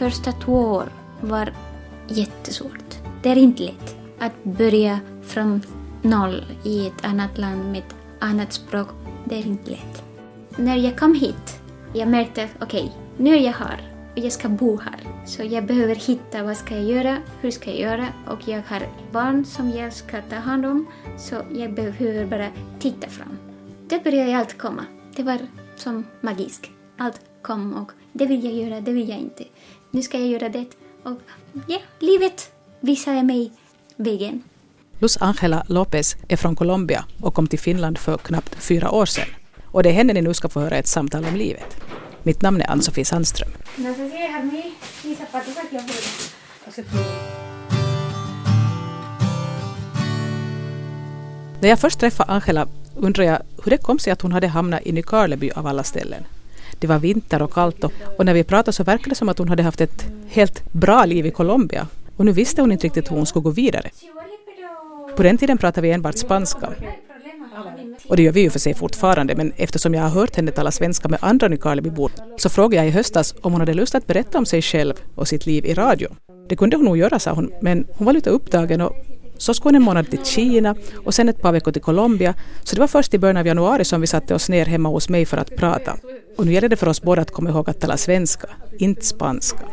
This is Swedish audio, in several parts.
första två år var jättesvårt. Det är inte lätt att börja från noll i ett annat land med ett annat språk. Det är inte lätt. När jag kom hit, jag märkte okej, okay, nu är jag här och jag ska bo här. Så jag behöver hitta vad ska jag göra, hur ska jag göra och jag har barn som jag ska ta hand om. Så jag behöver bara titta fram. Det började allt komma. Det var som magiskt. Allt kom och det vill jag göra, det vill jag inte. Nu ska jag göra det. Och ja, livet visade mig vägen. Luz Angela Lopez är från Colombia och kom till Finland för knappt fyra år sedan. Och det är henne ni nu ska få höra ett samtal om livet. Mitt namn är Ann-Sofie Sandström. När jag först träffade Angela undrade jag hur det kom sig att hon hade hamnat i Nykarleby av alla ställen. Det var vinter och kallt och, och när vi pratade så verkade det som att hon hade haft ett helt bra liv i Colombia och nu visste hon inte riktigt hur hon skulle gå vidare. På den tiden pratade vi enbart spanska. Och det gör vi ju för sig fortfarande, men eftersom jag har hört henne tala svenska med andra Nykarlebybor så frågade jag i höstas om hon hade lust att berätta om sig själv och sitt liv i radio. Det kunde hon nog göra, sa hon, men hon var lite upptagen och så skulle hon en månad till Kina och sen ett par veckor till Colombia. Så det var först i början av januari som vi satte oss ner hemma hos mig för att prata. Och nu gäller det för oss båda att komma ihåg att tala svenska, inte spanska.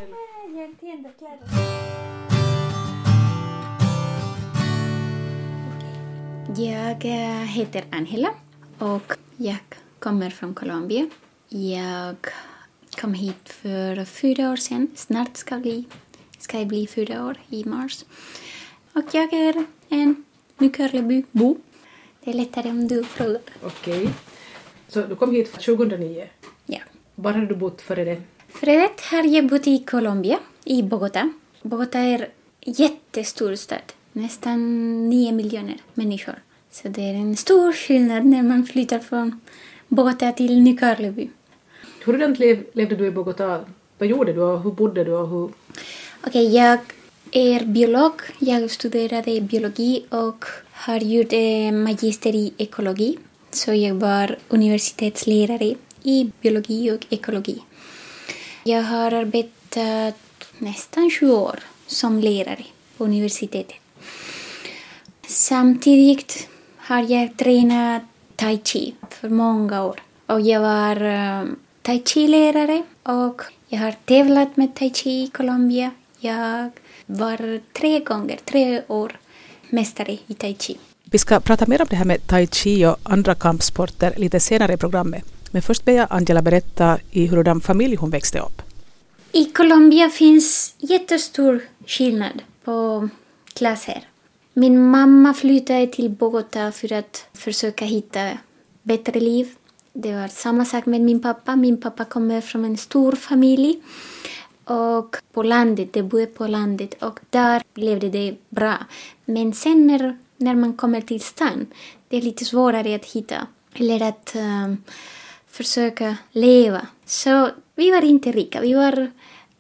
Jag eh, heter Angela och jag kommer från Colombia. Jag kom hit för fyra år sedan. Snart ska, bli, ska jag bli fyra år i mars. Och jag är en Nykarleby-bo. Det är lättare om du frågar. Okej. Okay. Så du kom hit 2009? Ja. Var har du bott före det? Före det har jag bott i Colombia, i Bogotá. Bogotá är en jättestor stad. Nästan nio miljoner människor. Så det är en stor skillnad när man flyttar från Bogotá till Nykarleby. Hurdant lev, levde du i Bogotá? Vad gjorde du och hur bodde du? Och hur... Okej, okay, jag är biolog. Jag studerade biologi och har gjort magister i ekologi. Så jag var universitetslärare i biologi och ekologi. Jag har arbetat nästan 20 år som lärare på universitetet. Samtidigt har jag tränat tai chi för många år. Och jag var eh, tai chi-lärare och jag har tävlat med tai chi i Colombia. Jag var tre gånger, tre år, mästare i tai chi. Vi ska prata mer om det här med tai chi och andra kampsporter lite senare i programmet. Men först ber jag Angela berätta i hurdan familj hon växte upp. I Colombia finns jättestor skillnad på klasser. Min mamma flyttade till Bogotá för att försöka hitta bättre liv. Det var samma sak med min pappa. Min pappa kommer från en stor familj och på landet, de bodde på landet och där levde det bra. Men sen när, när man kommer till stan, det är lite svårare att hitta eller att um, försöka leva. Så vi var inte rika, vi var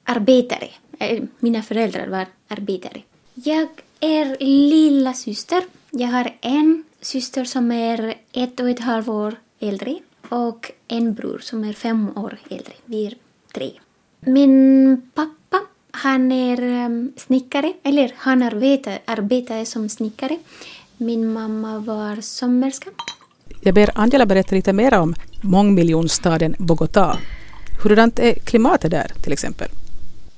arbetare. Eh, mina föräldrar var arbetare. Jag är lilla syster. Jag har en syster som är ett och ett halvt år äldre och en bror som är fem år äldre. Vi är tre. Min pappa, han är um, snickare, eller han arbetade, arbetade som snickare. Min mamma var sömmerska. Jag ber Angela berätta lite mer om mångmiljonstaden Bogotá. Hurdant är klimatet där till exempel?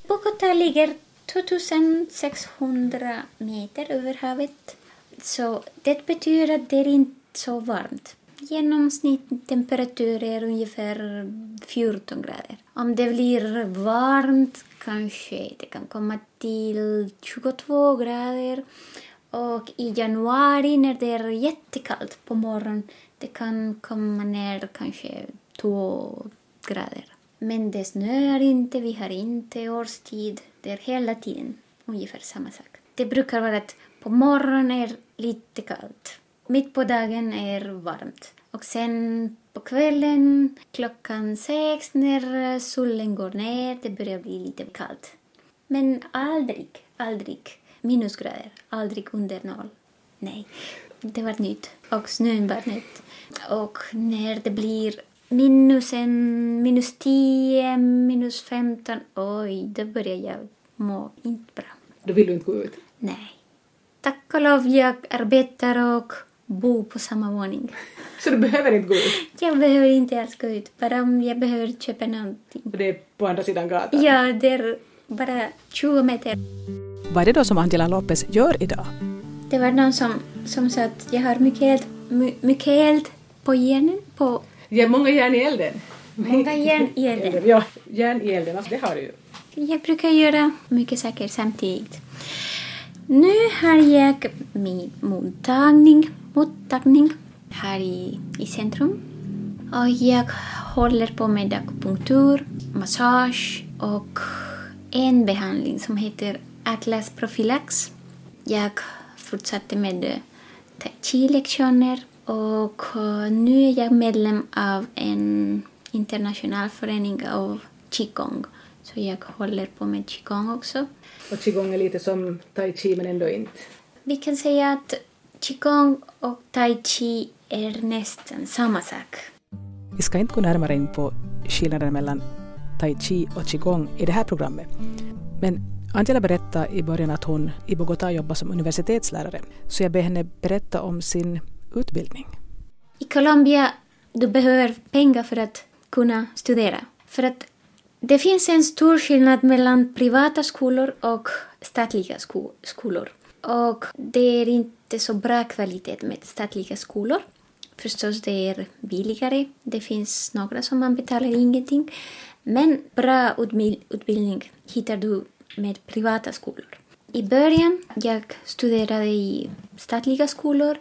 Bogotá ligger 2600 meter över havet. Så det betyder att det är inte så varmt. Genomsnittstemperatur är ungefär 14 grader. Om det blir varmt kanske det kan komma till 22 grader. Och i januari när det är jättekallt på morgonen det kan komma ner kanske 2 grader. Men det snöar inte, vi har inte årstid. Det är hela tiden ungefär samma sak. Det brukar vara att på morgonen är lite kallt. Mitt på dagen är varmt. Och sen på kvällen klockan sex när solen går ner, det börjar bli lite kallt. Men aldrig, aldrig minusgrader. Aldrig under noll. Nej, det var nytt. Och snön var nytt. Och när det blir minus en, minus 10, minus 15, oj, då börjar jag må inte bra. Då vill du inte gå ut? Nej. Tack och lov, jag arbetar och bor på samma våning. Så du behöver inte gå ut? Jag behöver inte alls gå ut, bara om jag behöver köpa någonting. Och det är på andra sidan gatan? Ja, det är bara 20 meter. Vad är det då som Angela Lopez gör idag? Det var någon som, som sa att jag har mycket eld, my, mycket eld på järnen. På Ja, många järn i elden. många järn i elden. Ja, järn i elden, alltså det har du ju. Jag brukar göra mycket saker samtidigt. Nu har jag min mottagning, mottagning här i, i centrum. Och jag håller på med akupunktur, massage och en behandling som heter Atlas Prophylax. Jag fortsatte med eh, tai chi-lektioner och eh, nu är jag medlem av en internationell förening av qigong. Så jag håller på med qigong också. Och qigong är lite som tai chi men ändå inte. Vi kan säga att qigong och tai chi är nästan samma sak. Vi ska inte gå närmare in på skillnaden mellan tai chi och qigong i det här programmet. Men Angela berättade i början att hon i Bogotá jobbar som universitetslärare, så jag ber henne berätta om sin utbildning. I Colombia du behöver pengar för att kunna studera. För att det finns en stor skillnad mellan privata skolor och statliga sko skolor. Och det är inte så bra kvalitet med statliga skolor. Förstås, det är billigare. Det finns några som man betalar ingenting. Men bra utbildning hittar du med privata skolor. I början jag studerade i statliga skolor,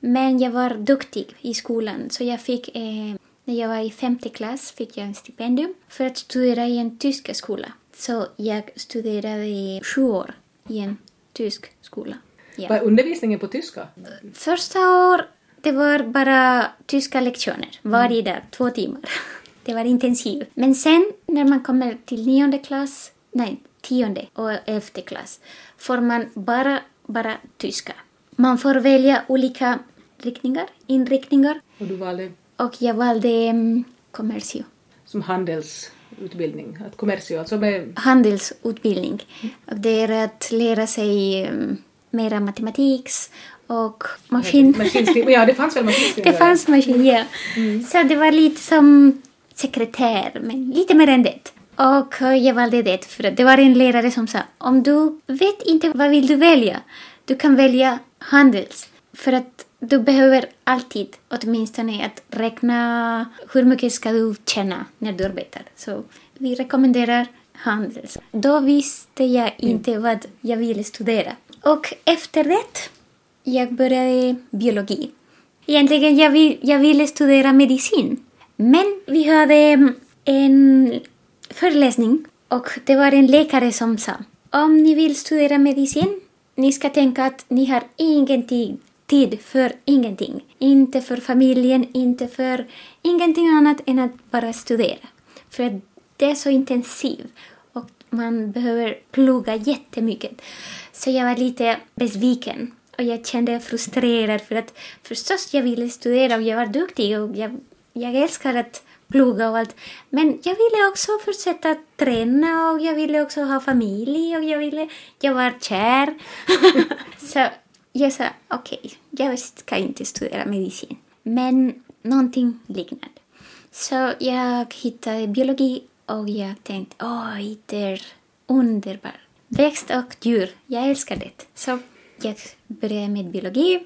men jag var duktig i skolan så jag fick eh, när jag var i femte klass fick jag en stipendium för att studera i en tysk skola. Så jag studerade i sju år i en tysk skola. Ja. Är undervisningen på tyska? Första år det var bara tyska lektioner varje dag, två timmar. Det var intensivt. Men sen när man kommer till nionde klass, nej, tionde och elfte klass får man bara, bara tyska. Man får välja olika riktningar, inriktningar Och du valde och jag valde um, kommercio, som handelsutbildning, att kommercio, alltså med handelsutbildning. Och det är att lära sig um, mera matematik och maskin. Ja, det fanns väl maskinskrivning? Det fanns maskin, ja. Så det var lite som sekretär, men lite mer än det. Och jag valde det för att det var en lärare som sa om du vet inte vad vill du välja, du kan välja handels. För att du behöver alltid åtminstone att räkna hur mycket ska du tjäna när du arbetar. Så vi rekommenderar handels. Då visste jag inte vad jag ville studera. Och efter det, jag började biologi. Egentligen jag, vill, jag ville studera medicin. Men vi hade mm, en föreläsning och det var en läkare som sa om ni vill studera medicin, ni ska tänka att ni har ingenting tid för ingenting. Inte för familjen, inte för ingenting annat än att bara studera. För att det är så intensivt och man behöver plugga jättemycket. Så jag var lite besviken och jag kände frustrerad för att förstås jag ville studera och jag var duktig och jag, jag älskar att plugga och allt. Men jag ville också fortsätta träna och jag ville också ha familj och jag ville, jag var kär. så jag sa okej, okay, jag ska inte studera medicin. Men någonting liknande. Så jag hittade biologi och jag tänkte oj, det är underbart. Växt och djur, jag älskar det. Så jag började med biologi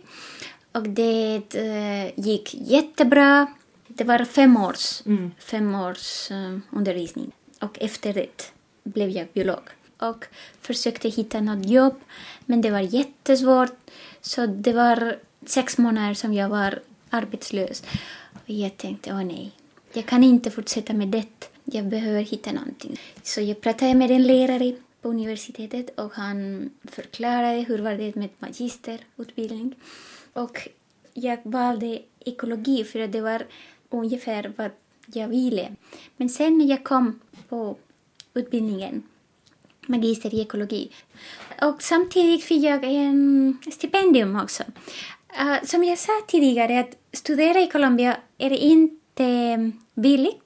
och det uh, gick jättebra. Det var fem års, Mm. fem års uh, undervisning och efter det blev jag biolog och försökte hitta något jobb men det var jättesvårt så det var sex månader som jag var arbetslös och jag tänkte åh nej, jag kan inte fortsätta med det. Jag behöver hitta någonting. Så jag pratade med en lärare på universitetet och han förklarade hur var det med magisterutbildning. Och jag valde ekologi för att det var ungefär vad jag ville. Men sen när jag kom på utbildningen, magister i ekologi, och samtidigt fick jag en stipendium också. Uh, som jag sa tidigare, att studera i Colombia är inte billigt.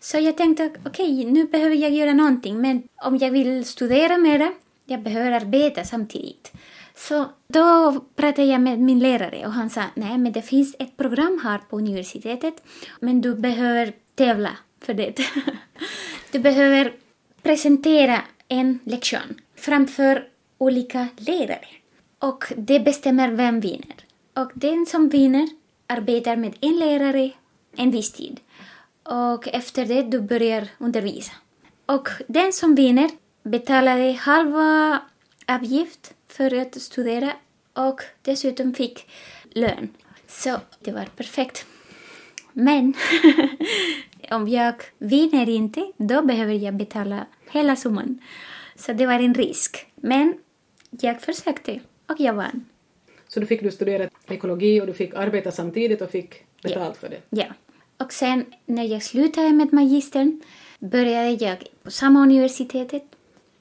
Så jag tänkte, okej, okay, nu behöver jag göra någonting, men om jag vill studera mera, jag behöver arbeta samtidigt. Så då pratade jag med min lärare och han sa, nej men det finns ett program här på universitetet, men du behöver tävla för det. du behöver presentera en lektion framför olika lärare. Och det bestämmer vem vinner. Och den som vinner arbetar med en lärare en viss tid. Och efter det du börjar undervisa. Och den som vinner betalade halva avgift för att studera och dessutom fick lön. Så det var perfekt. Men om jag vinner inte, då behöver jag betala hela summan. Så det var en risk. Men jag försökte och jag vann. Så då fick du studera ekologi och du fick arbeta samtidigt och fick betalt ja. för det? Ja. Och sen när jag slutade med magistern började jag på samma universitetet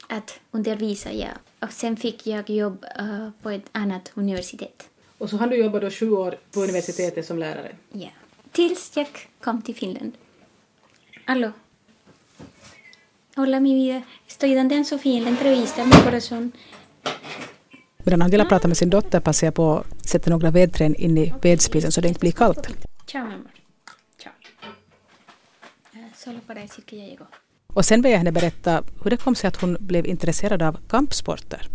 att undervisa. Ja. Och sen fick jag jobb uh, på ett annat universitet. Och så har du jobbat då sju år på universitetet som lärare? Ja. Tills jag kom till Finland. Hallå? Hola mi vida, estoy dando en Sofía en la entrevista mi corazón. Medan Angela pratar med sin dotter passar jag på att sätta några vedträn in i vedspisen så det inte blir kallt. Ciao mi amor. Ciao. Solo para decir que ya llegó. Och sen vill jag henne berätta hur det kom sig att hon blev intresserad av kampsporter.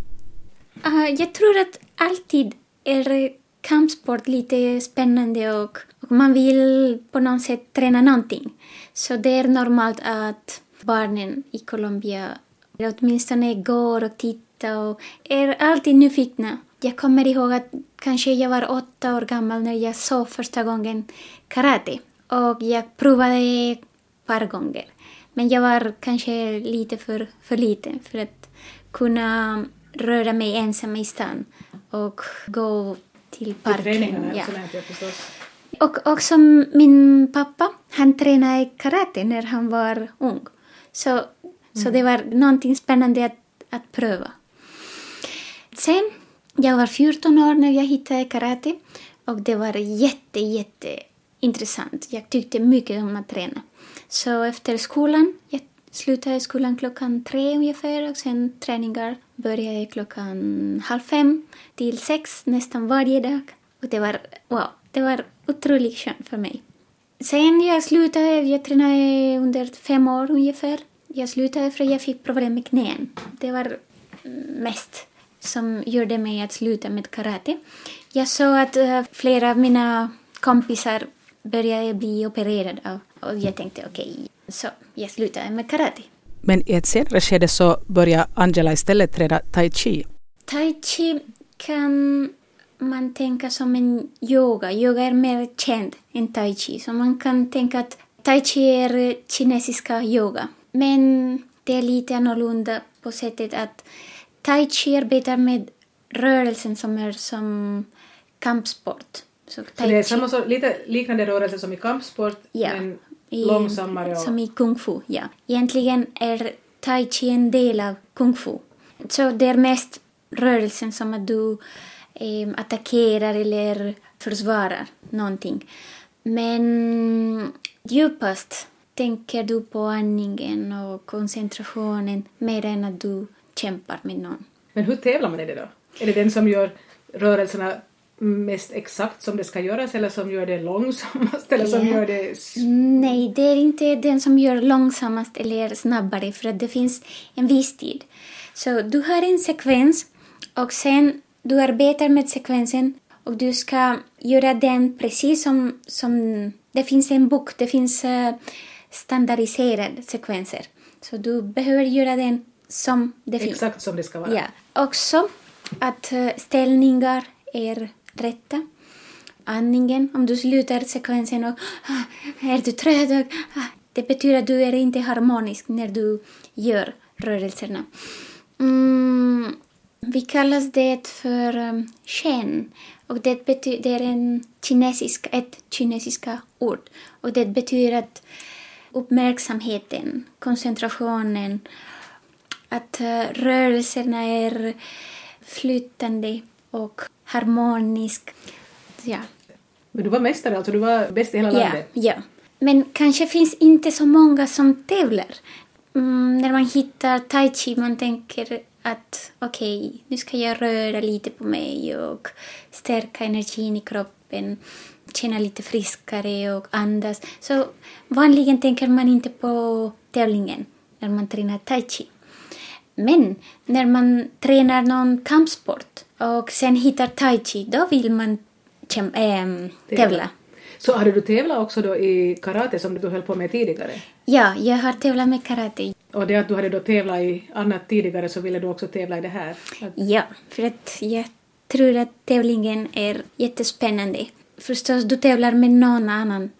Uh, jag tror att alltid är kampsport lite spännande och, och man vill på något sätt träna någonting. Så det är normalt att barnen i Colombia åtminstone går och tittar och är alltid nyfikna. Jag kommer ihåg att kanske jag var åtta år gammal när jag såg första gången karate. Och jag provade ett par gånger. Men jag var kanske lite för, för liten för att kunna röra mig ensam i stan och gå till parken. Ja. Och också min pappa, han tränade karate när han var ung. Så, mm. så det var någonting spännande att, att pröva. Sen, jag var 14 år när jag hittade karate och det var jätte, jätte intressant. Jag tyckte mycket om att träna. Så efter skolan, jag slutade skolan klockan tre ungefär och sen träningar började klockan halv fem till sex nästan varje dag. Och det var, wow, det var otroligt skönt för mig. Sen jag slutade, jag tränade under fem år ungefär. Jag slutade för att jag fick problem med knän. Det var mest som gjorde mig att sluta med karate. Jag såg att uh, flera av mina kompisar började bli opererade och jag tänkte okej, okay, så jag slutade med karate. Men i ett senare skede så började Angela istället träna tai chi. Tai chi kan man tänka som en yoga. Yoga är mer känd än tai chi. Så man kan tänka att tai chi är kinesiska yoga. Men det är lite annorlunda på sättet att tai chi arbetar med rörelsen som är som kampsport. Så, så det är samma så, lite liknande rörelse som i kampsport ja, men i, långsammare? Och... Som i kung fu, ja. Egentligen är tai chi en del av kung fu. Så det är mest rörelsen som att du eh, attackerar eller försvarar någonting. Men djupast tänker du på andningen och koncentrationen mer än att du kämpar med någon. Men hur tävlar man i det då? Är det den som gör rörelserna mest exakt som det ska göras eller som gör det långsammast eller som gör det... Nej, det är inte den som gör långsammast eller snabbare för att det finns en viss tid. Så du har en sekvens och sen du arbetar med sekvensen och du ska göra den precis som, som det finns en bok, det finns uh, standardiserade sekvenser. Så du behöver göra den som det finns. Exakt som det ska vara. Ja. Också att uh, ställningar är rätta. Andningen, om du slutar sekvensen och ah, är du trött, ah, det betyder att du är inte harmonisk när du gör rörelserna. Mm, vi kallar det för um, shen och det betyder en kinesisk, ett kinesiska ord och det betyder att uppmärksamheten, koncentrationen, att uh, rörelserna är flytande och harmonisk. Ja. Men du var mästare, alltså du var bäst i hela ja, landet? Ja. Men kanske finns inte så många som tävlar. Mm, när man hittar tai chi, man tänker att okej, okay, nu ska jag röra lite på mig och stärka energin i kroppen, känna lite friskare och andas. Så vanligen tänker man inte på tävlingen när man tränar tai chi. Men när man tränar någon kampsport och sen hittar tai chi, då vill man ähm, tävla. Så hade du tävlat också då i karate som du höll på med tidigare? Ja, jag har tävlat med karate. Och det att du hade då tävlat i annat tidigare så ville du också tävla i det här? Ja, för att jag tror att tävlingen är jättespännande. Förstås, du tävlar med någon annan,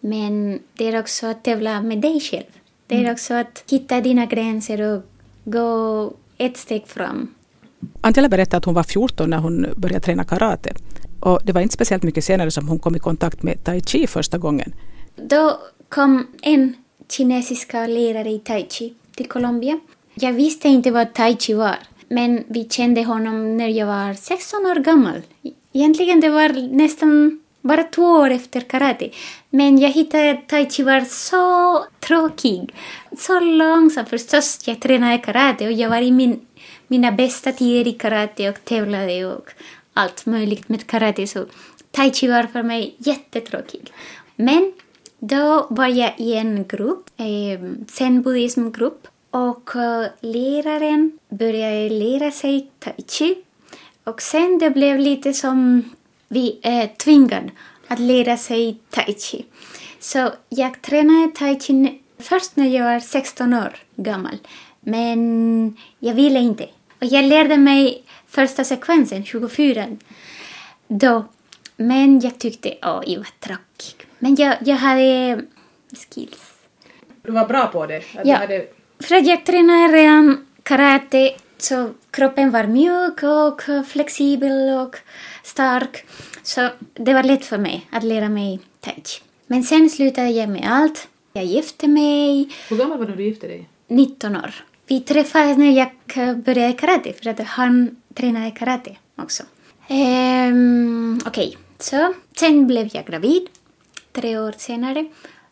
men det är också att tävla med dig själv. Det är mm. också att hitta dina gränser och gå ett steg fram. Angela berättade att hon var 14 när hon började träna karate. Och det var inte speciellt mycket senare som hon kom i kontakt med tai chi första gången. Då kom en kinesiska lärare i tai chi till Colombia. Jag visste inte vad tai chi var, men vi kände honom när jag var 16 år gammal. Egentligen det var nästan bara två år efter karate. Men jag hittade att tai chi var så tråkig. Så långsam förstås. Jag tränade karate och jag var i min, mina bästa tider i karate och tävlade och allt möjligt med karate. Så tai chi var för mig jättetråkig. Men då var jag i en grupp, eh, zen-buddhismgrupp och eh, läraren började lära sig tai chi. Och sen det blev lite som vi är tvingade att lära sig tai chi. Så jag tränade tai chi först när jag var 16 år gammal. Men jag ville inte. Och jag lärde mig första sekvensen, 24, då. Men jag tyckte, åh, jag var tråkig. Men jag, jag hade skills. Du var bra på det? Ja, hade... för att jag tränade redan karate så kroppen var mjuk och flexibel och stark. Så det var lätt för mig att lära mig tai chi. Men sen slutade jag med allt. Jag gifte mig. Hur gammal var du när du gifte dig? 19 år. Vi träffades när jag började karate, för att han tränade karate också. Um, Okej, okay. så sen blev jag gravid tre år senare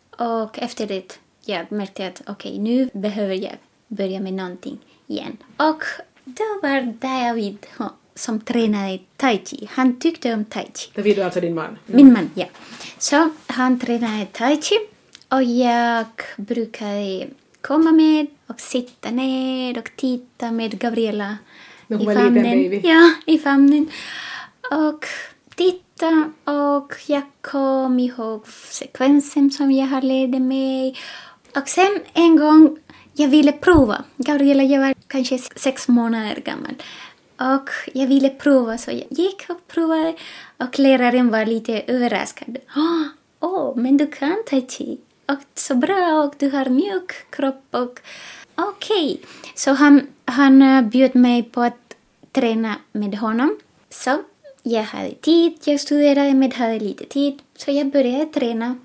och efter det jag märkte att okej, okay, nu behöver jag börja med någonting igen. Och då var David som tränade tai chi. Han tyckte om tai chi. David är alltså din man? Mm. Min man, ja. Så han tränade tai chi och jag brukade komma med och sitta ner och titta med Gabriella i famnen. Ja, i famnen. Och titta och jag kom ihåg sekvensen som jag har lärt mig. Och sen en gång jag ville prova. Gabriella, jag var kanske sex månader gammal. Och jag ville prova så jag gick och provade och läraren var lite överraskad. Ah, åh, oh, men du kan tai chi. Och så bra och du har mjuk kropp och okej. Okay. Så han, han eh, bjöd mig på att träna med honom. Så jag hade tid, jag studerade men hade lite tid. Så jag började träna.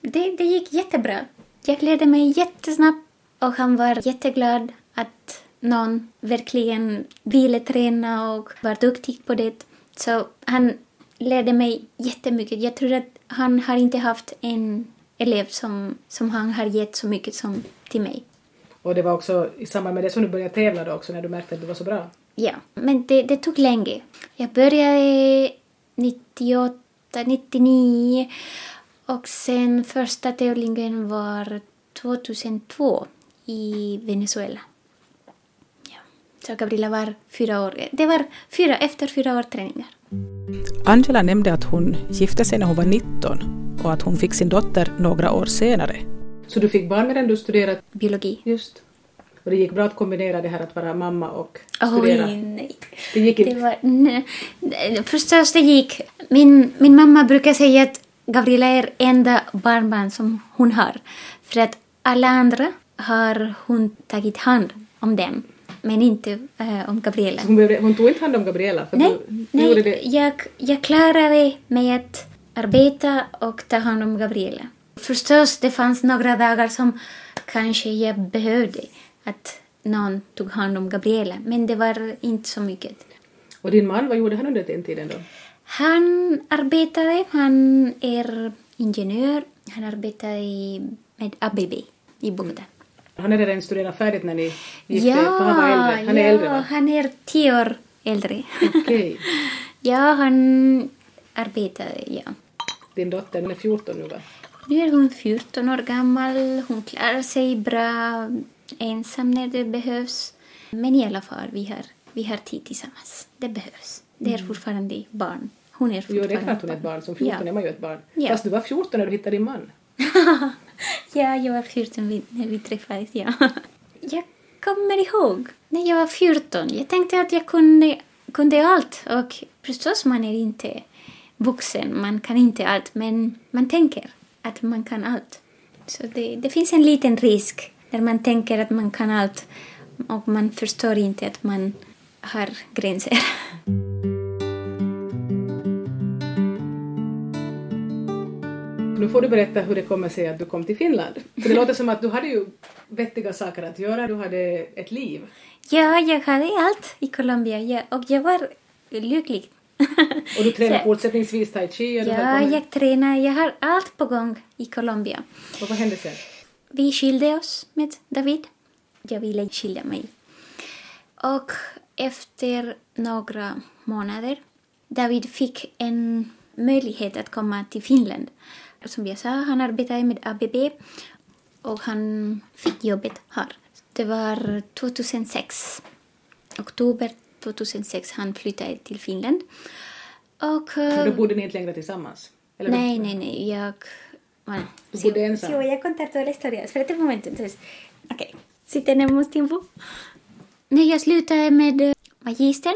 Det, det gick jättebra. Jag lärde mig jättesnabbt och han var jätteglad att någon verkligen ville träna och var duktig på det. Så han lärde mig jättemycket. Jag tror att han har inte haft en elev som, som han har gett så mycket som till mig. Och det var också i samband med det som du började tävla då också när du märkte att du var så bra? Ja, men det, det tog länge. Jag började 98, 99 och sen första tävlingen var 2002 i Venezuela. Ja. Så Gabriela var fyra år. Det var fyra, efter fyra år träningar. Angela nämnde att hon gifte sig när hon var 19 och att hon fick sin dotter några år senare. Så du fick barn medan du studerade? Biologi. Just. Och det gick bra att kombinera det här att vara mamma och studera? Oj, nej. Det gick inte? Det var, nej. Förstås det gick. Min, min mamma brukar säga att Gabriela är enda barnbarn som hon har. För att alla andra har hon tagit hand om dem, men inte äh, om Gabriela. Hon, hon, tog inte hand om Gabriela? För nej, du, nej det... jag, jag klarade med att arbeta och ta hand om Gabriela. Förstås, det fanns några dagar som kanske jag behövde att någon tog hand om Gabriela, men det var inte så mycket. Och din man, vad gjorde han under den tiden då? Han arbetade, han är ingenjör Han arbetar i, med ABB i Bogotá. Han hade redan studerat färdigt när ni gifte er, för han var äldre. Han är äldre va? han är tio år äldre. Okej. ja, han arbetade, ja. Din dotter den är 14 nu va? Nu är hon 14 år gammal. Hon klarar sig bra ensam när det behövs. Men i alla fall, vi har, vi har tid tillsammans. Det behövs. Det är fortfarande barn. Hon är Jo, fortfarande det är klart hon är ett barn. Som 14 Ja. är man ju ett barn. Ja. Fast du var 14 när du hittade din man. ja, jag var 14 vi- när vi träffades, ja. Jag kommer ihåg när jag var 14. Jag tänkte att jag kunde, kunde allt. Och förstås, man är inte vuxen. Man kan inte allt. Men man tänker att man kan allt. Så det, det finns en liten risk när man tänker att man kan allt och man förstår inte att man har gränser. Nu får du berätta hur det kommer sig att du kom till Finland. För det låter som att du hade ju vettiga saker att göra, du hade ett liv. Ja, jag hade allt i Colombia ja, och jag var lycklig. Och du tränar Så- fortsättningsvis tai chi Ja, jag tränar. Jag har allt på gång i Colombia. Och vad hände sen? Vi skilde oss med David. Jag ville skilja mig. Och efter några månader, David fick en möjlighet att komma till Finland. Som jag sa, han arbetade med ABB och han fick jobbet här. Det var 2006. Oktober 2006 han flyttade till Finland. Och... Men eh, då bodde ni inte längre tillsammans? Eller Nej, nej, nej. Jag... Bueno, ensam? Sí, voy a contar toda la historia. Espérate un momento. Entonces, okej. Si tenemos tiempo. När jag slutade med eh, magistern,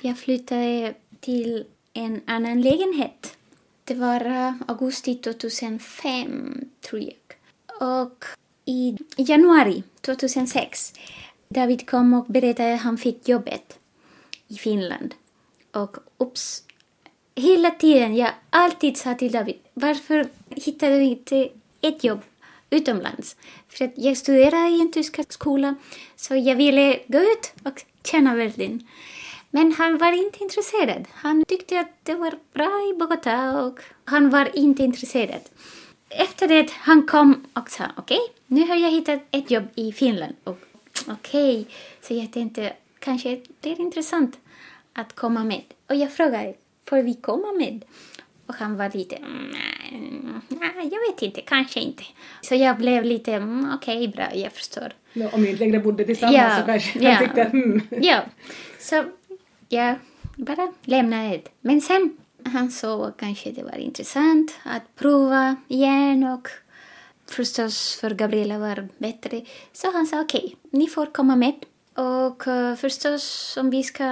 jag flyttade till en annan lägenhet. Det var eh, augusti 2005, tror jag. Och i januari 2006, David kom och berättade att han fick jobbet i Finland. Och ups, Hela tiden, jag alltid sa till David, varför hittar du inte ett jobb utomlands? För att jag studerade i en tysk skola, så jag ville gå ut och tjäna världen. Men han var inte intresserad. Han tyckte att det var bra i Bogotá och han var inte intresserad. Efter det han kom och sa okej, nu har jag hittat ett jobb i Finland. Och okej, så jag tänkte kanske det är intressant att komma med. Och jag frågade, får vi komma med? Och han var lite, "Mm, nej, nej, jag vet inte, kanske inte. Så jag blev lite, mm, okej, bra, jag förstår. Nå, Om ni inte längre bodde tillsammans så kanske ja. han tyckte hmm. Ja, så jag bara lämnade det. Men sen han såg kanske det var intressant att prova igen och förstås för Gabriela var bättre. Så han sa okej, ni får komma med. Och eh, förstås om vi ska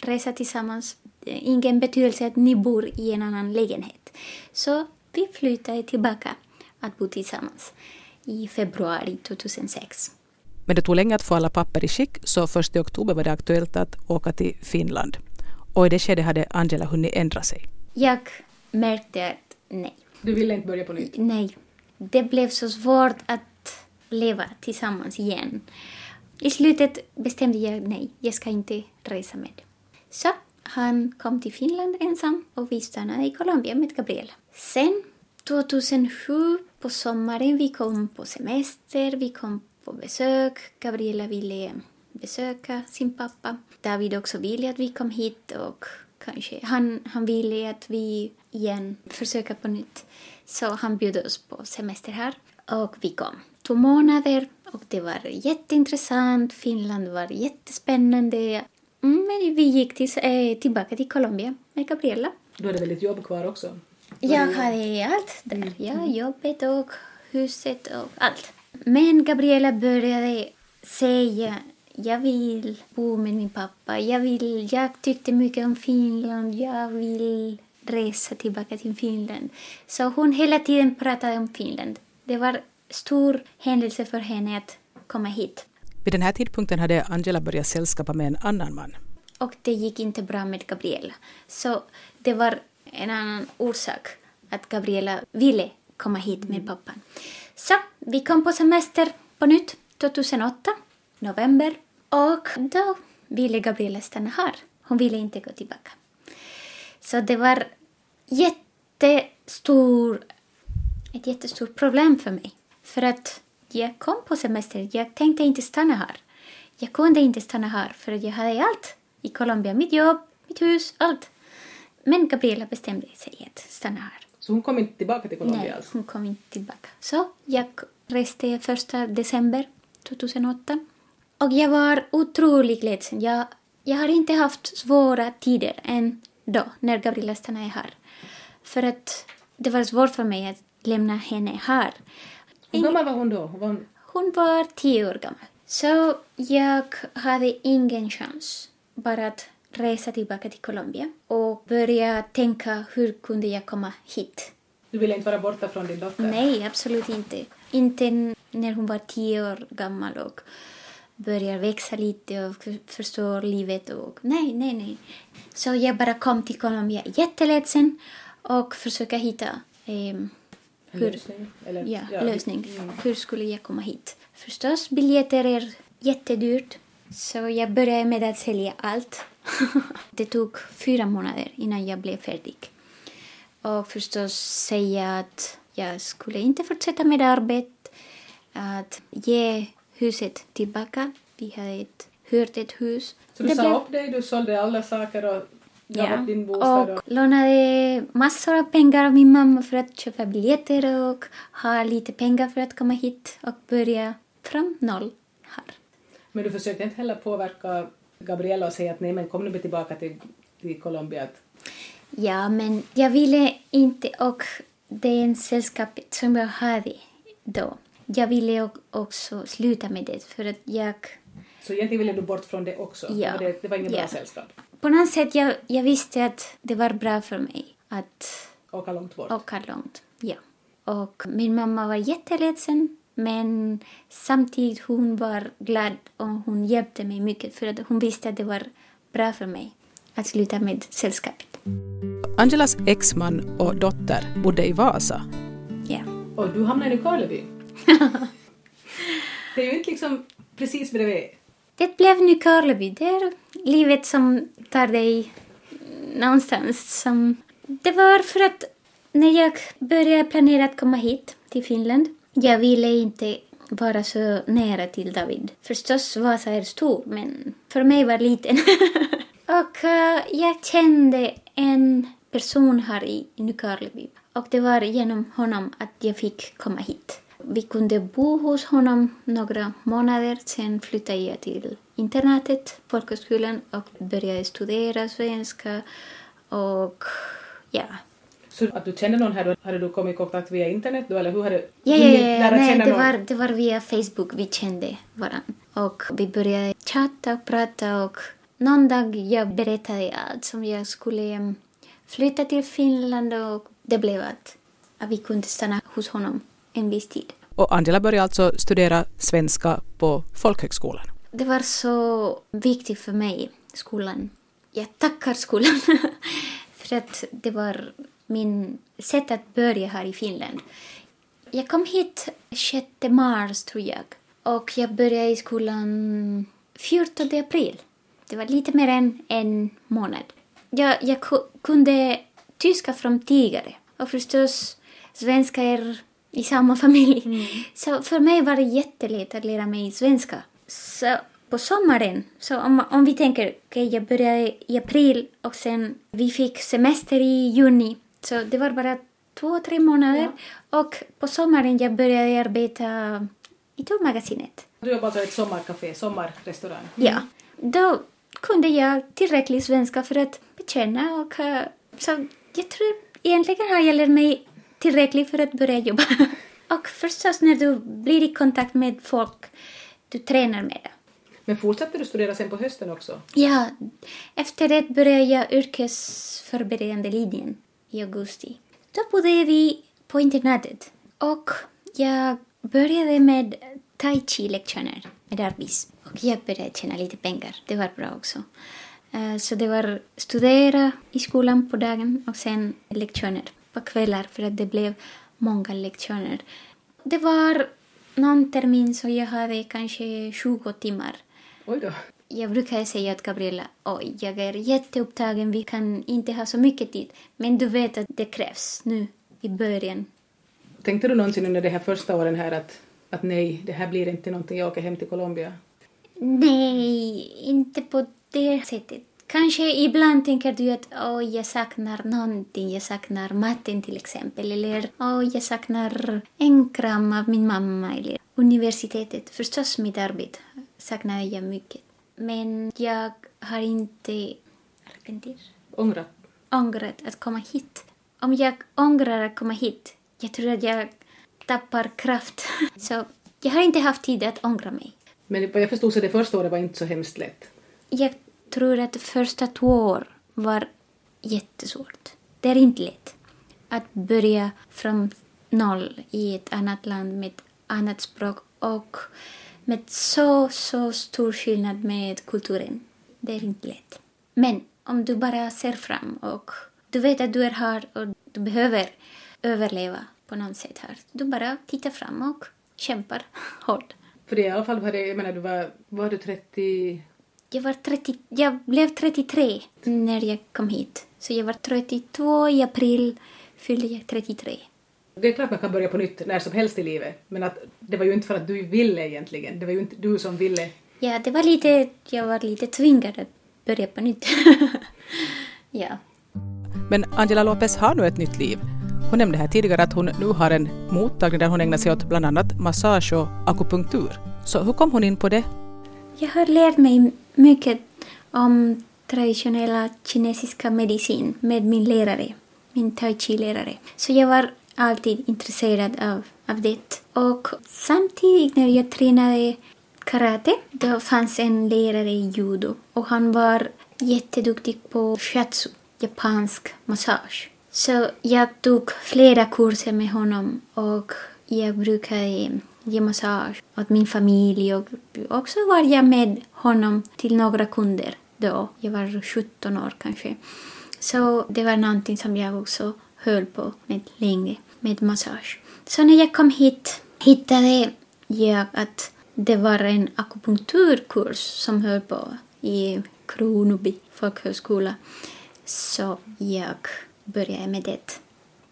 resa tillsammans, ingen betydelse att ni bor i en annan lägenhet. Så vi flyttade tillbaka att bo tillsammans i februari 2006. Men det tog länge att få alla papper i skick så först i oktober var det aktuellt att åka till Finland. Och i det skedet hade Angela hunnit ändra sig. Jag märkte att nej, Du ville inte börja på nytt? nej. Det blev så svårt att leva tillsammans igen. I slutet bestämde jag nej, jag ska inte resa med. Så han kom till Finland ensam och vi stannade i Colombia med Gabriela. Sen 2007 på sommaren, vi kom på semester, vi kom på besök. Gabriela ville besöka sin pappa. David också ville att vi kom hit och kanske han, han ville att vi igen försöker på nytt. Så han bjöd oss på semester här och vi kom. Två månader och det var jätteintressant. Finland var jättespännande. Mm, Men vi gick till, eh, tillbaka till Colombia med Gabriela. Du hade väl ett jobb kvar också? Jag hade allt där. Ja, jobbet och huset och allt. Men Gabriela började säga jag vill bo med min pappa. Jag, vill, jag tyckte mycket om Finland. Jag vill resa tillbaka till Finland. Så hon hela tiden pratade om Finland. Det var stor händelse för henne att komma hit. Vid den här tidpunkten hade Angela börjat sällskapa med en annan man. Och det gick inte bra med Gabriela. Så det var en annan orsak att Gabriela ville komma hit med pappan. Så vi kom på semester på nytt 2008, november. Och då ville Gabriela stanna här. Hon ville inte gå tillbaka. Så det var jättestor ett jättestort problem för mig. För att jag kom på semester, jag tänkte inte stanna här. Jag kunde inte stanna här för jag hade allt i Colombia. Mitt jobb, mitt hus, allt. Men Gabriela bestämde sig att stanna här. Så hon kom inte tillbaka till Colombia Nej, alls? hon kom inte tillbaka. Så jag reste första december 2008. Och jag var otroligt ledsen. Jag, jag har inte haft svåra tider än då, när Gabriela stannade här. För att det var svårt för mig att lämna henne här. Hur gammal var hon då? Var hon... Hon var tio år gammal. Så jag hade ingen chans bara att resa tillbaka till Colombia och börja tänka hur kunde jag komma hit. Du ville inte vara borta från din dotter? Nej, absolut inte. Inte när hon var tio år gammal och börjar växa lite och förstår livet. Och, nej, nej, nej. Så jag bara kom till Colombia jätteledsen och försöka hitta eh, hur, lösning? Eller, ja, lösning. Mm. Hur skulle jag komma hit? Förstås, biljetter är jättedyrt. Så jag började med att sälja allt. det tog fyra månader innan jag blev färdig. Och förstås säga att jag skulle inte fortsätta med arbetet. Att ge huset tillbaka. Vi hade ett, hyrt ett hus. Så du Det sa blev- upp dig, du sålde alla saker och Ja? Och... lånade massor av pengar av min mamma för att köpa biljetter och ha lite pengar för att komma hit och börja från noll här. Men du försökte inte heller påverka Gabriella och säga att nej men kom nu tillbaka till, till Colombia? Ja, men jag ville inte och det sällskapet som jag hade då, jag ville också sluta med det för att jag Så egentligen ville du bort från det också? Ja. Det, det var inget bra Ja. sällskap? På något sätt jag, jag visste att det var bra för mig att Åka långt bort? åka långt. Ja. Och min mamma var jätteledsen men samtidigt hon var glad och hon hjälpte mig mycket för att hon visste att det var bra för mig att sluta med sällskapet. Angelas exman och dotter bodde i Vasa. Ja. Och du hamnade i Nykarleby? det är ju inte liksom precis bredvid. Det blev Nykarleby. Det är livet som tar dig någonstans. Som... Det var för att när jag började planera att komma hit till Finland, jag ville inte vara så nära till David. Förstås, Vasa är stor, men för mig var liten. och uh, jag kände en person här i Nykarleby. Och det var genom honom att jag fick komma hit. Vi kunde bo hos honom några månader, sen flyttade jag till internatet, folkhögskolan och började studera svenska. Och ja, Så att du kände någon här, då hade du kommit i kontakt via internet då eller hur hade Ja, du ja, ja, Nej, det någon? var, det var via Facebook vi kände varandra. Och vi började chatta och prata och någon dag jag berättade allt som jag skulle em, flytta till Finland och det blev att, att vi kunde stanna hos honom en viss tid. Och Angela började alltså studera svenska på folkhögskolan. Det var så viktigt för mig, skolan. Jag tackar skolan för att det var min sätt att börja här i Finland. Jag kom hit 6 mars, tror jag. Och jag började i skolan 14 april. Det var lite mer än en månad. Jag, jag ku- kunde tyska från tidigare. Och förstås, svenska är i samma familj. Så för mig var det jättelätt att lära mig svenska. Så på sommaren, så om, om vi tänker, okej jag började i april och sen vi fick semester i juni. Så det var bara två, tre månader. Och på sommaren jag började arbeta i Tullmagasinet. Du jobbade i ett sommarcafé, sommarrestaurang. Ja. Då kunde jag tillräckligt svenska för att betjäna och eh, så jag tror egentligen har jag lärt mig tillräckligt för att börja jobba. och förstås när du blir i kontakt med folk, du tränar med det. Men fortsatte du studera sen på hösten också? Ja, efter det började jag yrkesförberedande linjen i augusti. Då bodde vi på internatet och jag började med tai chi-lektioner med Arbis. Och jag började tjäna lite pengar. Det var bra också. Eh, Så det var studera i skolan på dagen och sen lektioner på kvällar för att det blev många lektioner. Det var någon termin så jag hade kanske 20 timmar Oj då. jag brukar säga åt Gabriella, oj, jag är jätteupptagen, vi kan inte ha så mycket tid. Men du vet att det krävs nu i början. Tänkte du någonsin under de här första åren här att, att nej, det här blir inte någonting, jag åker hem till Colombia? Nej, inte på det sättet. Kanske ibland tänker du att oh, jag saknar någonting, jag saknar maten till exempel, eller oh, jag saknar en kram av min mamma, eller universitetet. Förstås mitt arbete saknar jag mycket. Men jag har inte ångrat. ångrat att komma hit. Om jag ångrar att komma hit, jag tror att jag tappar kraft. Så jag har inte haft tid att ångra mig. Men jag förstod så det första året var inte så hemskt lätt. Jag tror att första två år var jättesvårt. Det är inte lätt att börja från noll i ett annat land med ett annat språk och med så, så stor skillnad med kulturen. Det är inte lätt. Men om du bara ser fram och du vet att du är här och du behöver överleva på något sätt här. Du bara tittar fram och kämpar hårt. För det i alla fall var det, jag menar du var, var du 30? Jag var 30, jag blev 33 när jag kom hit. Så jag var 32 i april, fyllde jag 33. Det är klart man kan börja på nytt när som helst i livet, men att det var ju inte för att du ville egentligen, det var ju inte du som ville. Ja, det var lite, jag var lite tvingad att börja på nytt. ja. Men Angela Lopez har nu ett nytt liv. Hon nämnde här tidigare att hon nu har en mottagning där hon ägnar sig åt bland annat massage och akupunktur. Så hur kom hon in på det? Jag har lärt mig mycket om traditionella kinesiska medicin med min lärare, min tai chi-lärare. Så jag var alltid intresserad av, av det. Och samtidigt när jag tränade karate, då fanns en lärare i judo och han var jätteduktig på shiatsu, japansk massage. Så jag tog flera kurser med honom och jag brukade ge massage åt min familj och också var jag med honom till några kunder då. Jag var 17 år kanske. Så det var någonting som jag också höll på med länge, med massage. Så när jag kom hit hittade jag att det var en akupunkturkurs som höll på i Kronoby folkhögskola. Så jag började med det.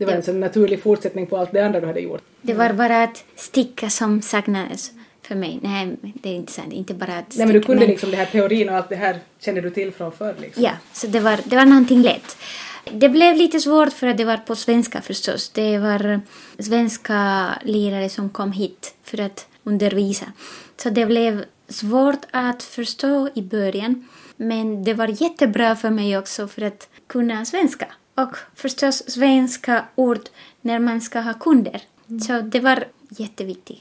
Det var en sån naturlig fortsättning på allt det andra du hade gjort? Det var bara att sticka som saknades för mig. Nej, det är inte sant. Inte bara att sticka. Nej, men du kunde men... liksom det här teorin och allt det här kände du till från förr liksom? Ja, så det var, det var någonting lätt. Det blev lite svårt för att det var på svenska förstås. Det var svenska lärare som kom hit för att undervisa. Så det blev svårt att förstå i början. Men det var jättebra för mig också för att kunna svenska. Och förstås svenska ord när man ska ha kunder. Mm. Så det var jätteviktigt.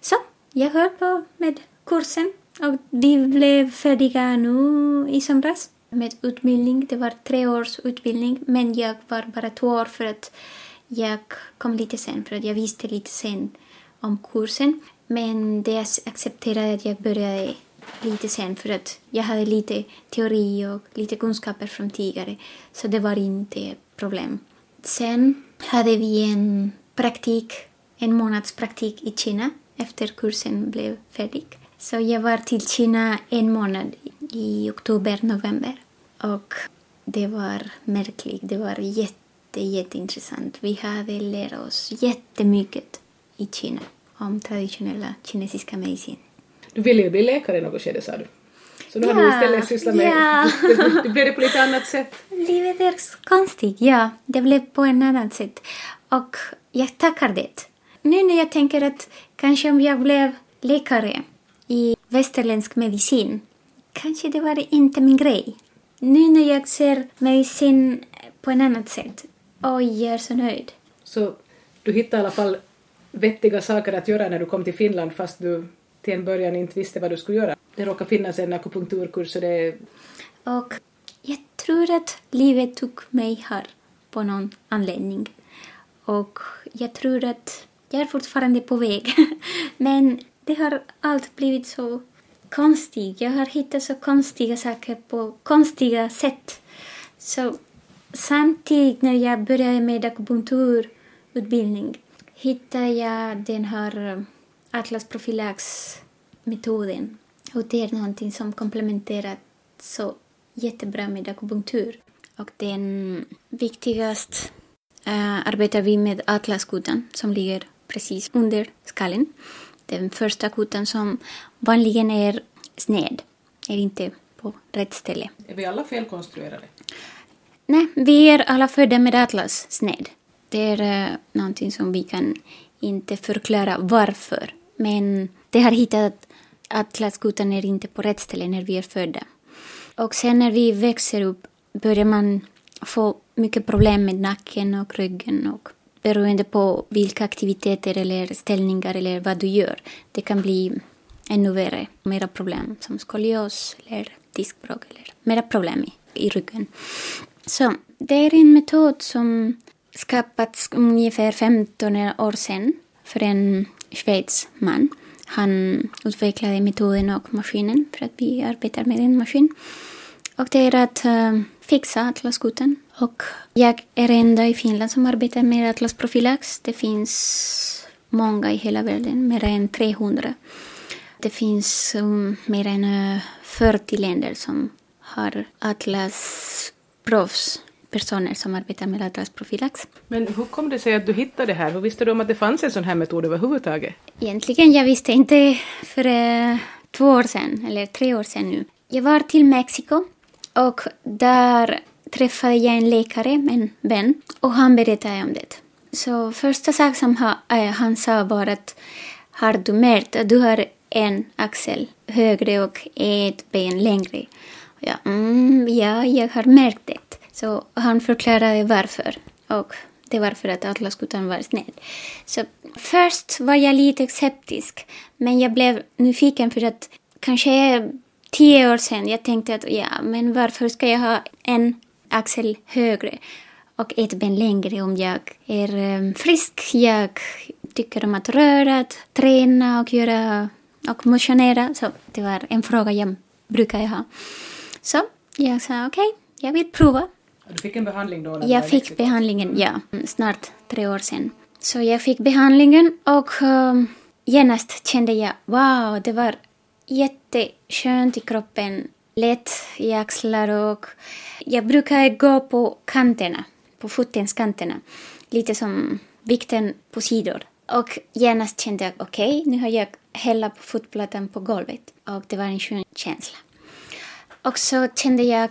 Så jag höll på med kursen och vi blev färdiga nu i somras med utbildning. Det var tre års utbildning men jag var bara två år för att jag kom lite sen för att jag visste lite sen om kursen. Men det accepterade att jag började lite sen för att jag hade lite teori och lite kunskaper från tidigare. Så det var inte problem. Sen hade vi en praktik, en månads praktik i Kina efter kursen blev färdig. Så jag var till Kina en månad i oktober, november. Och det var märkligt. Det var jätte, jätteintressant. Vi hade lärt oss jättemycket i Kina om traditionella kinesiska medicin. Du ville ju bli läkare i något skede sa du. Så nu ja, har du istället sysslat med... Ja. det blev det på lite annat sätt. Livet är konstigt, ja. Det blev på ett annat sätt. Och jag tackar det. Nu när jag tänker att kanske om jag blev läkare i västerländsk medicin, kanske det var inte min grej. Nu när jag ser medicin på ett annat sätt, oj, jag är så nöjd. Så du hittade i alla fall vettiga saker att göra när du kom till Finland fast du till en början inte visste vad du skulle göra. Det råkade finnas en akupunkturkurs och det... Och jag tror att livet tog mig här på någon anledning. Och jag tror att jag är fortfarande på väg. Men det har allt blivit så konstigt. Jag har hittat så konstiga saker på konstiga sätt. Så samtidigt när jag började med akupunkturutbildning hittade jag den här Atlas Profylax-metoden. Och det är någonting som komplementerar så jättebra med akupunktur. Och den viktigaste eh, arbetar vi med atlaskutan som ligger precis under skallen. Den första kutan som vanligen är sned, är inte på rätt ställe. Är vi alla felkonstruerade? Nej, vi är alla födda med atlas sned. Det är uh, någonting som vi kan inte förklara varför. Men det har hittat att atlaskutan är inte på rätt ställe när vi är födda. Och sen när vi växer upp börjar man få mycket problem med nacken och ryggen och beroende på vilka aktiviteter eller ställningar eller vad du gör. Det kan bli ännu värre, mera problem som skolios eller diskbråck eller mera problem i, i ryggen. Så det är en metod som skapats ungefär 15 år sedan för en schweizisk man. Han utvecklade metoden och maskinen för att vi arbetar med en maskin. Och det är att äh, fixa atlaskutan. Och jag är enda i Finland som arbetar med atlasprofylax. Det finns många i hela världen, mer än 300. Det finns um, mer än eh, uh, 40 länder som har atlasproffs personer som arbetar med atlasprofylax. Men hur kom det sig att du hittade det här? Hur visste du om att det fanns en sån här metod överhuvudtaget? Egentligen jag visste inte för uh, två år sedan, eller tre år sedan nu. Jag var till Mexiko och där träffade jag en läkare, en vän, och han berättade om det. Så första sak som han, äh, han sa var att har du märkt att du har en axel högre och ett ben längre? Ja, mm, ja, jag har märkt det. Så han förklarade varför. Och det var för att atlaskutan var snäll. Så först var jag lite skeptisk, men jag blev nyfiken för att kanske tio år sedan jag tänkte att ja, men varför ska jag ha en axel högre och ett ben längre om jag är ehm, frisk. Jag tycker om att röra, att träna och göra och motionera. Så det var en fråga jag brukar ha. Så jag sa okej, okay, jag vill prova. Du fick en behandling då? Jag fick behandlingen, ja. Snart tre år sedan. Så jag fick behandlingen och um, genast kände jag wow, det var jätteskönt i kroppen. Lätt i axlar och jag brukar gå på kanterna, på fotens kanterna. Lite som vikten på sidor. Och genast kände jag okej, okay, nu har jag hela fotplattan på golvet. Och det var en skön känsla. Och så kände jag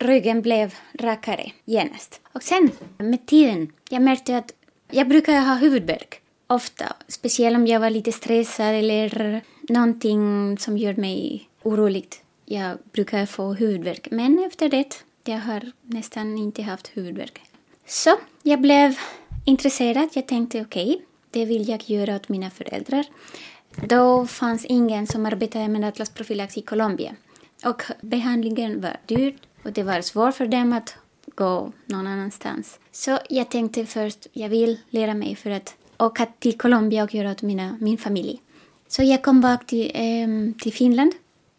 ryggen blev rakare genast. Och sen med tiden, jag märkte att jag brukar ha huvudvärk ofta. Speciellt om jag var lite stressad eller någonting som gör mig orolig. Jag brukar få huvudvärk. Men efter det, jag har nästan inte haft huvudvärk. Så jag blev intresserad. Jag tänkte okej, okay, det vill jag göra åt mina föräldrar. Då fanns ingen som arbetade med atlasprofylax i Colombia. Och behandlingen var dyr och det var svårt för dem att gå någon annanstans. Så jag tänkte först, jag vill lära mig för att åka till Colombia och göra åt mina, min familj. Så jag kom bak till, eh, till Finland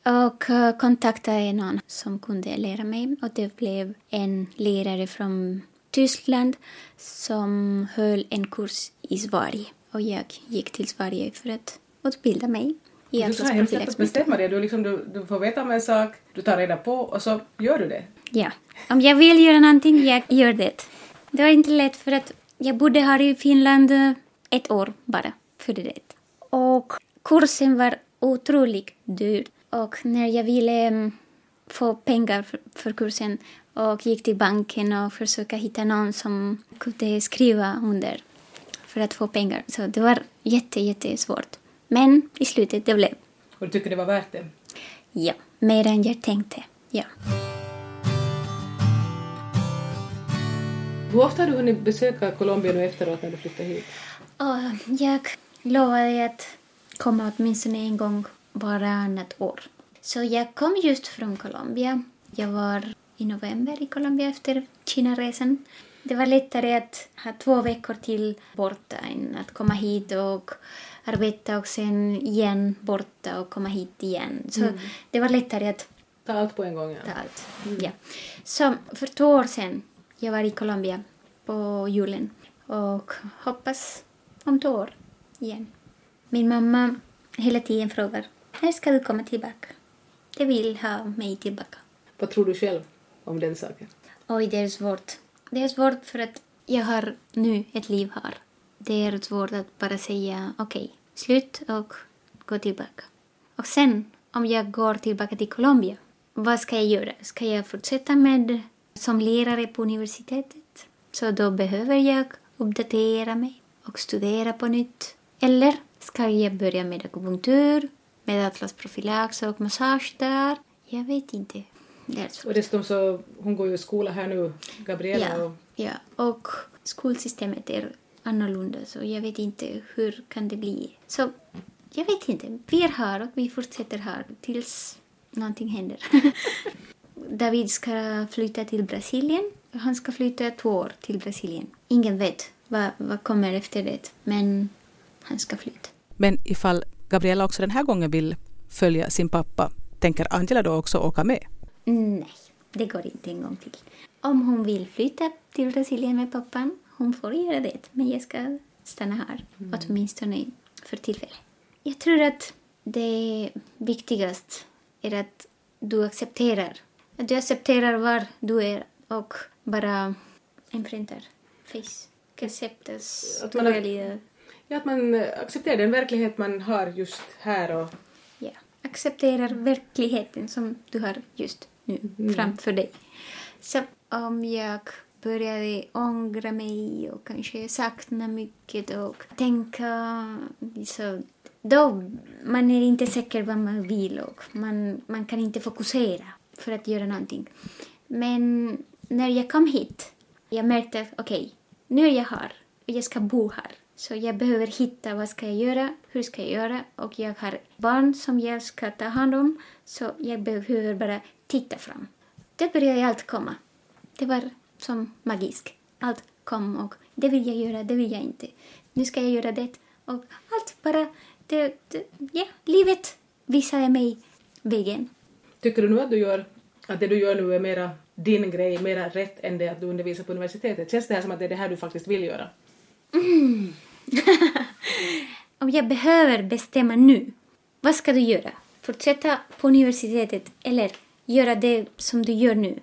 och eh, kontaktade någon som kunde lära mig. Och det blev en lärare från Tyskland som höll en kurs i Sverige. Och jag gick till Sverige för att utbilda mig. Du har hemskt lätt att bestämma det. Du, liksom, du, du får veta om en sak, du tar reda på och så gör du det. Ja. Om jag vill göra någonting, jag gör det. Det var inte lätt för att jag bodde här i Finland ett år bara för det. Och kursen var otroligt dyr. Och när jag ville mm, få pengar för, för kursen och gick till banken och försökte hitta någon som kunde skriva under för att få pengar. Så det var jätte, jättesvårt. Men i slutet det blev. Och du tycker det var värt det? Ja, mer än jag tänkte. Ja. Hur ofta har du hunnit besöka Colombia nu efteråt när du flyttade hit? Oh, jag lovade att komma åtminstone en gång varannat år. Så jag kom just från Colombia. Jag var i november i Colombia efter Kina-resan. Det var lättare att ha två veckor till borta än att komma hit och arbeta och sen igen borta och komma hit igen. Så mm. det var lättare att ta allt på en gång. Ja. Ta allt. Mm. Ja. Så för två år sedan jag var i Colombia på julen och hoppas om två år igen. Min mamma hela tiden frågar när ska du komma tillbaka? De vill ha mig tillbaka. Vad tror du själv om den saken? Oj, det är svårt. Det är svårt för att jag har nu ett liv här. Det är svårt att bara säga okej, okay, slut och gå tillbaka. Och sen, om jag går tillbaka till Colombia, vad ska jag göra? Ska jag fortsätta med som lärare på universitetet? Så då behöver jag uppdatera mig och studera på nytt. Eller ska jag börja med akupunktur, med atlasprofylax och massage där? Jag vet inte. Det. Och dessutom så, hon går ju i skola här nu, Gabriella. Ja, och... ja, och skolsystemet är annorlunda så jag vet inte hur kan det bli. Så jag vet inte. Vi är här och vi fortsätter här tills någonting händer. David ska flytta till Brasilien. Han ska flytta två år till Brasilien. Ingen vet vad, vad kommer efter det, men han ska flytta. Men ifall Gabriella också den här gången vill följa sin pappa, tänker Angela då också åka med? Nej, det går inte en gång till. Om hon vill flytta till Brasilien med pappan, hon får göra det. Men jag ska stanna här, mm. åtminstone för tillfället. Jag tror att det viktigaste är att du accepterar. Att du accepterar var du är och bara enfrentar. Face. Acceptas. Att man, ja, att man accepterar den verklighet man har just här och... Ja, accepterar verkligheten som du har just nu mm. framför dig. Så om jag började ångra mig och kanske sakna mycket och tänka så då man är inte säker vad man vill och man, man kan inte fokusera för att göra någonting. Men när jag kom hit, jag märkte okej, okay, nu är jag här och jag ska bo här. Så jag behöver hitta vad ska jag göra, hur ska jag göra och jag har barn som jag ska ta hand om så jag behöver bara titta fram. Då började allt komma. Det var som magisk. Allt kom och det vill jag göra, det vill jag inte. Nu ska jag göra det. Och allt bara, det, det, ja, livet visade mig vägen. Tycker du nu att du gör, att det du gör nu är mera din grej, mera rätt än det att du undervisar på universitetet? Känns det här som att det är det här du faktiskt vill göra? Mm. Om jag behöver bestämma nu, vad ska du göra? Fortsätta på universitetet eller göra det som du gör nu?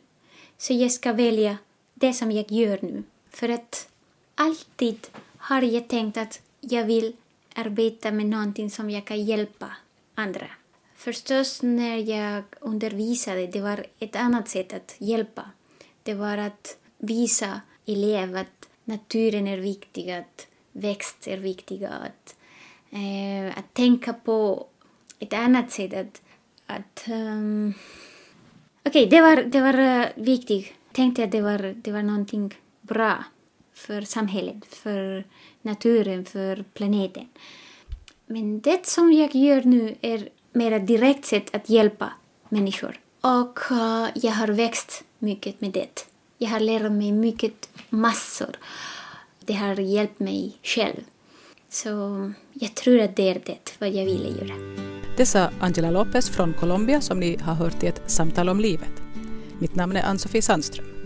Så jag ska välja det som jag gör nu. För att alltid har jag tänkt att jag vill arbeta med någonting som jag kan hjälpa andra. Förstås när jag undervisade, det var ett annat sätt att hjälpa. Det var att visa elever att naturen är viktig, att växter är viktiga, att, eh, att tänka på ett annat sätt. Att, att um... Okej, okay, det var, det var eh, uh, viktigt tänkte att det var, det var någonting bra för samhället, för naturen, för planeten. Men det som jag gör nu är mer ett direkt sätt att hjälpa människor. Och uh, jag har växt mycket med det. Jag har lärt mig mycket massor. Det har hjälpt mig själv. Så jag tror att det är det vad jag ville göra. Det sa Angela Lopez från Colombia som ni har hört i ett samtal om livet. Mitt namn är Ann-Sofie Sandström.